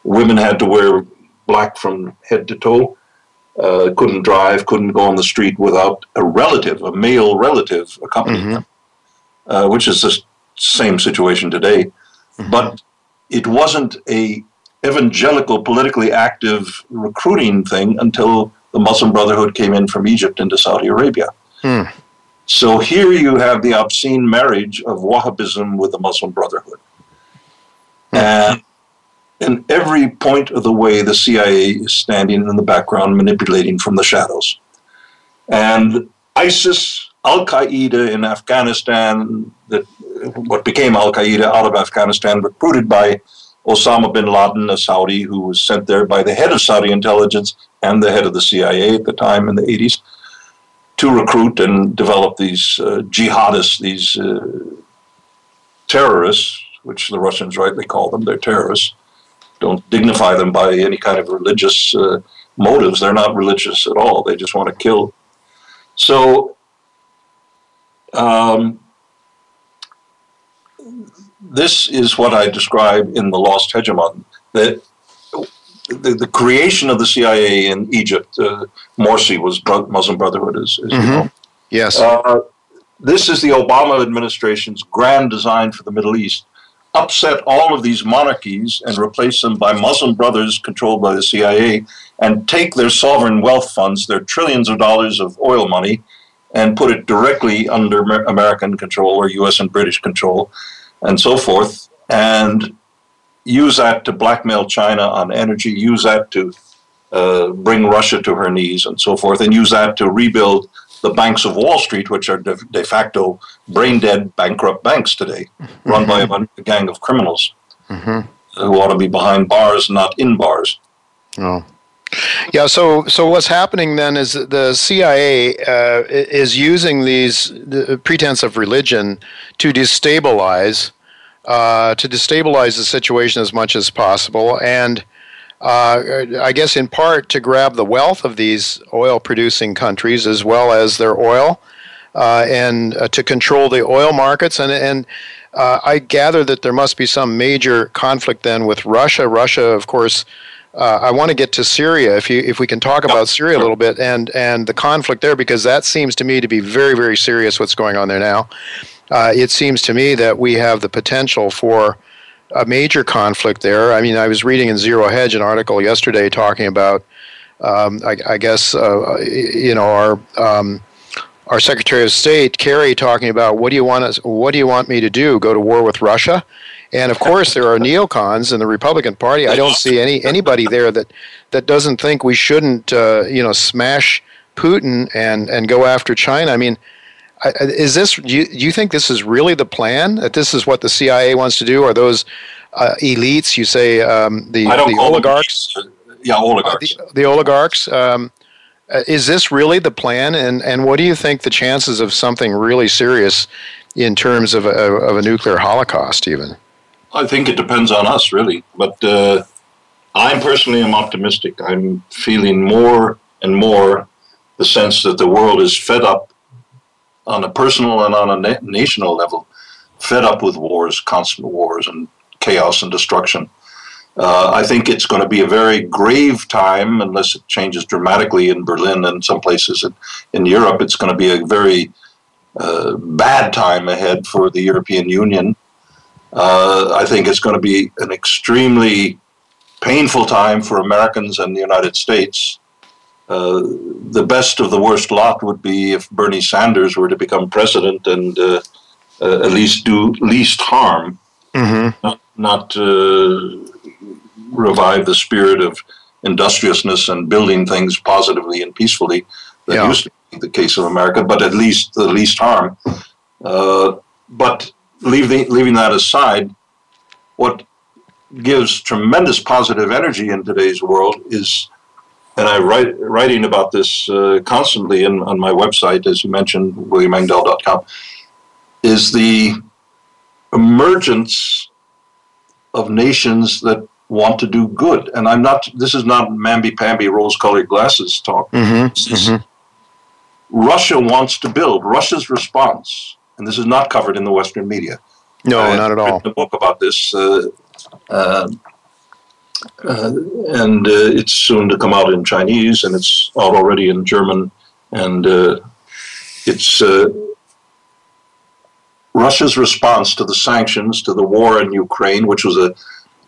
women had to wear black from head to toe, uh, couldn't drive, couldn't go on the street without a relative, a male relative accompanying them, uh, which is the same situation today. But it wasn't a evangelical, politically active recruiting thing until the Muslim Brotherhood came in from Egypt into Saudi Arabia. Hmm. So here you have the obscene marriage of Wahhabism with the Muslim Brotherhood. And in every point of the way, the CIA is standing in the background, manipulating from the shadows. And ISIS, Al Qaeda in Afghanistan, that what became Al Qaeda out of Afghanistan, recruited by Osama bin Laden, a Saudi who was sent there by the head of Saudi intelligence and the head of the CIA at the time in the 80s to recruit and develop these uh, jihadists, these uh, terrorists, which the Russians rightly call them. They're terrorists. Don't dignify them by any kind of religious uh, motives. They're not religious at all. They just want to kill. So, um, this is what I describe in The Lost Hegemon that the, the creation of the CIA in Egypt, uh, Morsi was Muslim Brotherhood, as, as you Mhm. know. Yes. Uh, this is the Obama administration's grand design for the Middle East. Upset all of these monarchies and replace them by Muslim brothers controlled by the CIA and take their sovereign wealth funds, their trillions of dollars of oil money, and put it directly under American control or US and British control and so forth. And use that to blackmail China on energy, use that to uh, bring Russia to her knees and so forth, and use that to rebuild the banks of Wall Street, which are de, de facto brain dead, bankrupt banks today, run by a, gang of criminals Mhm. who ought to be behind bars, not in bars. Oh. Yeah, so so what's happening then is the CIA uh, is using these the pretense of religion to destabilize uh, to destabilize the situation as much as possible, and uh, I guess in part to grab the wealth of these oil-producing countries as well as their oil, uh, and uh, to control the oil markets and and. Uh, I gather that there must be some major conflict then with Russia. Russia, of course, uh, I want to get to Syria if you if we can talk about Syria a little bit and and the conflict there because that seems to me to be very very serious what's going on there now. Uh, it seems to me that we have the potential for a major conflict there. I mean, I was reading in Zero Hedge an article yesterday talking about, um, I, I guess, uh, you know, our um, our Secretary of State Kerry talking about what do you want us, what do you want me to do? Go to war with Russia? And of course, there are neocons in the Republican Party. I don't see any anybody there that that doesn't think we shouldn't, uh, you know, smash Putin and and go after China. I mean, is this? Do you, do you think this is really the plan? That this is what the CIA wants to do? Are those uh, elites? You say um, the the oligarchs? yeah, oligarchs. Uh, the, the, oligarchs. Um, uh, is this really the plan? And and what do you think the chances of something really serious in terms of a, of a nuclear holocaust, even? I think it depends on us, really. But uh, I personally am optimistic. I'm feeling more and more the sense that the world is fed up on a personal and on a na- national level, fed up with wars, constant wars, and chaos and destruction. Uh, I think it's going to be a very grave time unless it changes dramatically in Berlin and some places in, in Europe. It's going to be a very uh, bad time ahead for the European Union. Uh, I think it's going to be an extremely painful time for Americans and the United States. Uh, the best of the worst lot would be if Bernie Sanders were to become president and uh, uh, at least do least harm, mm-hmm. not, not revive the spirit of industriousness and building things positively and peacefully that yeah. used to be the case of America, but at least the least harm. Uh, but leaving, leaving that aside, what gives tremendous positive energy in today's world is, and I write writing about this uh, constantly in, on my website, as you mentioned, williamengdahl.com, is the emergence of nations that want to do good. And I'm not, this is not mamby-pamby rose-colored glasses talk. Mm-hmm, mm-hmm. Russia wants to build. Russia's response, and this is not covered in the Western media. No, I not at all. A book about this, uh, uh, uh, and uh, it's soon to come out in Chinese, and it's out already in German, and uh, it's uh, Russia's response to the sanctions, to the war in Ukraine, which was a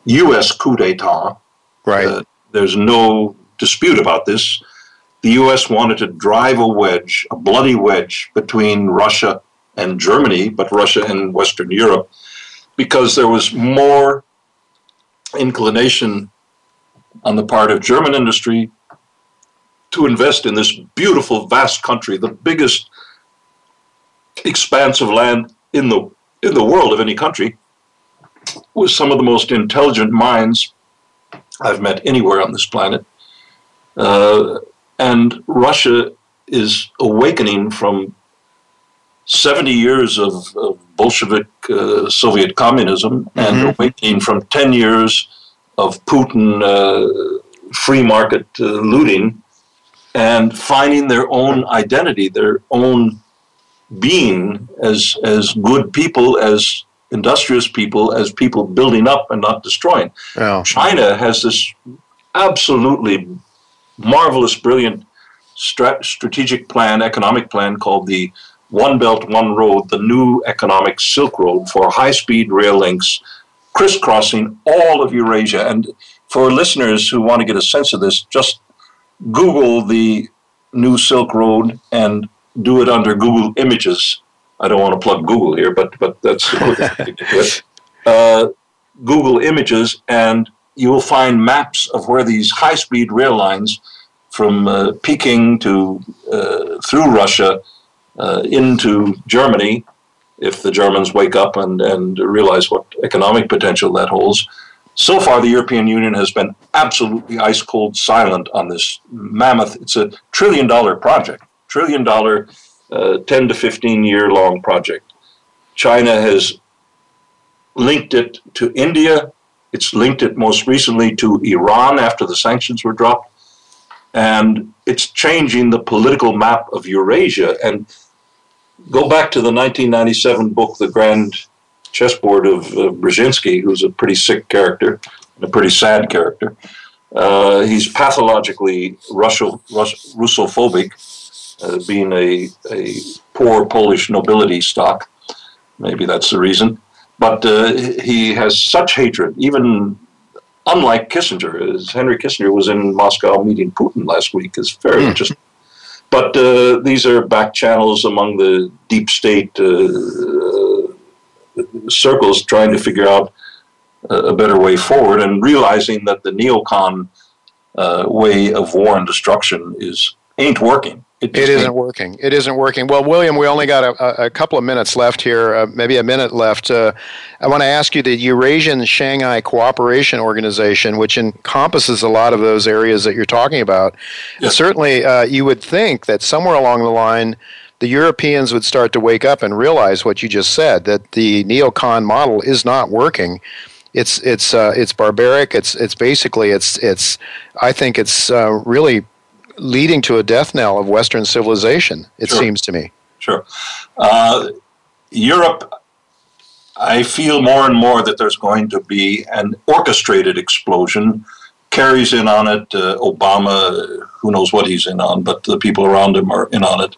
U.S. coup d'état. Right. Uh, there's no dispute about this. The U.S. wanted to drive a wedge, a bloody wedge, between Russia and Germany, but Russia and Western Europe, because there was more inclination on the part of German industry to invest in this beautiful, vast country, the biggest expanse of land in the in the world of any country, with some of the most intelligent minds I've met anywhere on this planet. Uh, and Russia is awakening from 70 years of, of Bolshevik uh, Soviet communism mm-hmm. and awakening from 10 years of Putin uh, free market uh, looting and finding their own identity, their own being as, as good people, as industrious people as people building up and not destroying. China has this absolutely marvelous, brilliant strat- strategic plan, economic plan called the One Belt, One Road, the new economic Silk Road for high speed rail links crisscrossing all of Eurasia. And for listeners who want to get a sense of this, just Google the new Silk Road and do it under Google Images I don't want to plug Google here, but but that's uh, Google Images, and you will find maps of where these high-speed rail lines from uh, Peking to uh, through Russia uh, into Germany, if the Germans wake up and, and realize what economic potential that holds. So far, the European Union has been absolutely ice cold silent on this mammoth. It's a trillion dollar project, trillion dollar uh, 10 to 15 year long project. China has linked it to India. It's linked it most recently to Iran after the sanctions were dropped. And it's changing the political map of Eurasia. And go back to the 1997 book, The Grand Chessboard of uh, Brzezinski, who's a pretty sick character and a pretty sad character. Uh, he's pathologically Russo, Russophobic uh, being a, a poor Polish nobility stock. Maybe that's the reason. But uh, he has such hatred, even unlike Kissinger, as Henry Kissinger was in Moscow meeting Putin last week. is very mm. interesting. But uh, these are back channels among the deep state uh, circles trying to figure out a better way forward and realizing that the neocon uh, way of war and destruction is ain't working It, it isn't working. It isn't working. Well, William, we only got a, a couple of minutes left here, uh, maybe a minute left. Uh, I want to ask you the Eurasian Shanghai Cooperation Organization, which encompasses a lot of those areas that you're talking about. Yes. Certainly, uh, you would think that somewhere along the line, the Europeans would start to wake up and realize what you just said that the neocon model is not working. It's it's uh, it's barbaric. It's it's basically it's it's. I think it's uh, really leading to a death knell of Western civilization. It sure. seems to me. Sure, uh, Europe. I feel more and more that there's going to be an orchestrated explosion. Kerry's in on it. Uh, Obama, who knows what he's in on, but the people around him are in on it.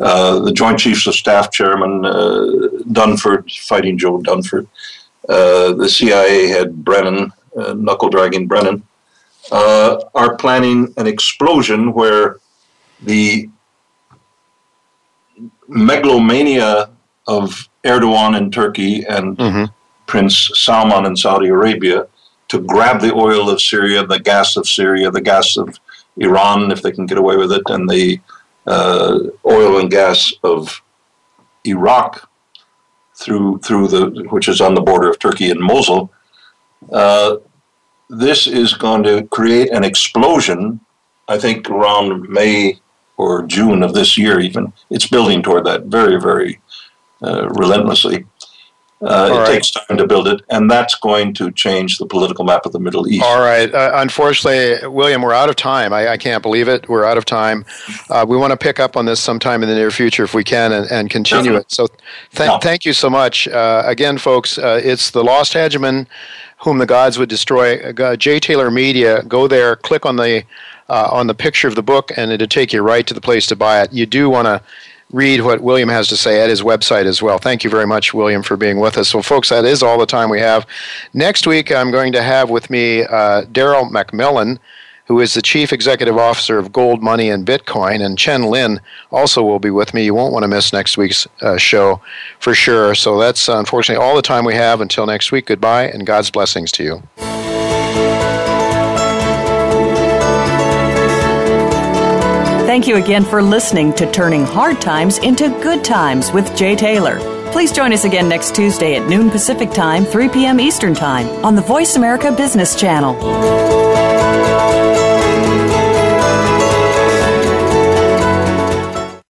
Uh, the Joint Chiefs of Staff Chairman uh, Dunford, fighting Joe Dunford. Uh, the CIA head Brennan, uh, knuckle dragging Brennan uh, are planning an explosion where the megalomania of Erdogan in Turkey and mm-hmm. Prince Salman in Saudi Arabia to grab the oil of Syria, the gas of Syria, the gas of Iran, if they can get away with it, and the uh, oil and gas of Iraq through through the which is on the border of Turkey and Mosul. Uh, this is going to create an explosion, I think around May or June of this year, even. It's building toward that very, very uh, relentlessly. Uh, it right. takes time to build it, and that's going to change the political map of the Middle East. All right. Uh, unfortunately, William, we're out of time. I, I, can't believe it. We're out of time. Uh, we want to pick up on this sometime in the near future if we can and, and continue Definitely. it. So th- no. thank you so much. Uh, again, folks, uh, it's The Lost Hegemon whom the gods would destroy. Uh, Jay Taylor Media. Go there, click on the uh, on the picture of the book, and it'll take you right to the place to buy it. You do want to read what William has to say at his website as well. Thank you very much, William, for being with us. So, folks, that is all the time we have. Next week, I'm going to have with me uh, Daryl McMillan who is the Chief Executive Officer of Gold Money and Bitcoin. And Chen Lin also will be with me. You won't want to miss next week's uh, show for sure. So that's uh, unfortunately all the time we have. Until next week, goodbye and God's blessings to you. Thank you again for listening to Turning Hard Times into Good Times with Jay Taylor. Please join us again next Tuesday at noon Pacific Time, 3 p.m. Eastern Time on the Voice America Business Channel.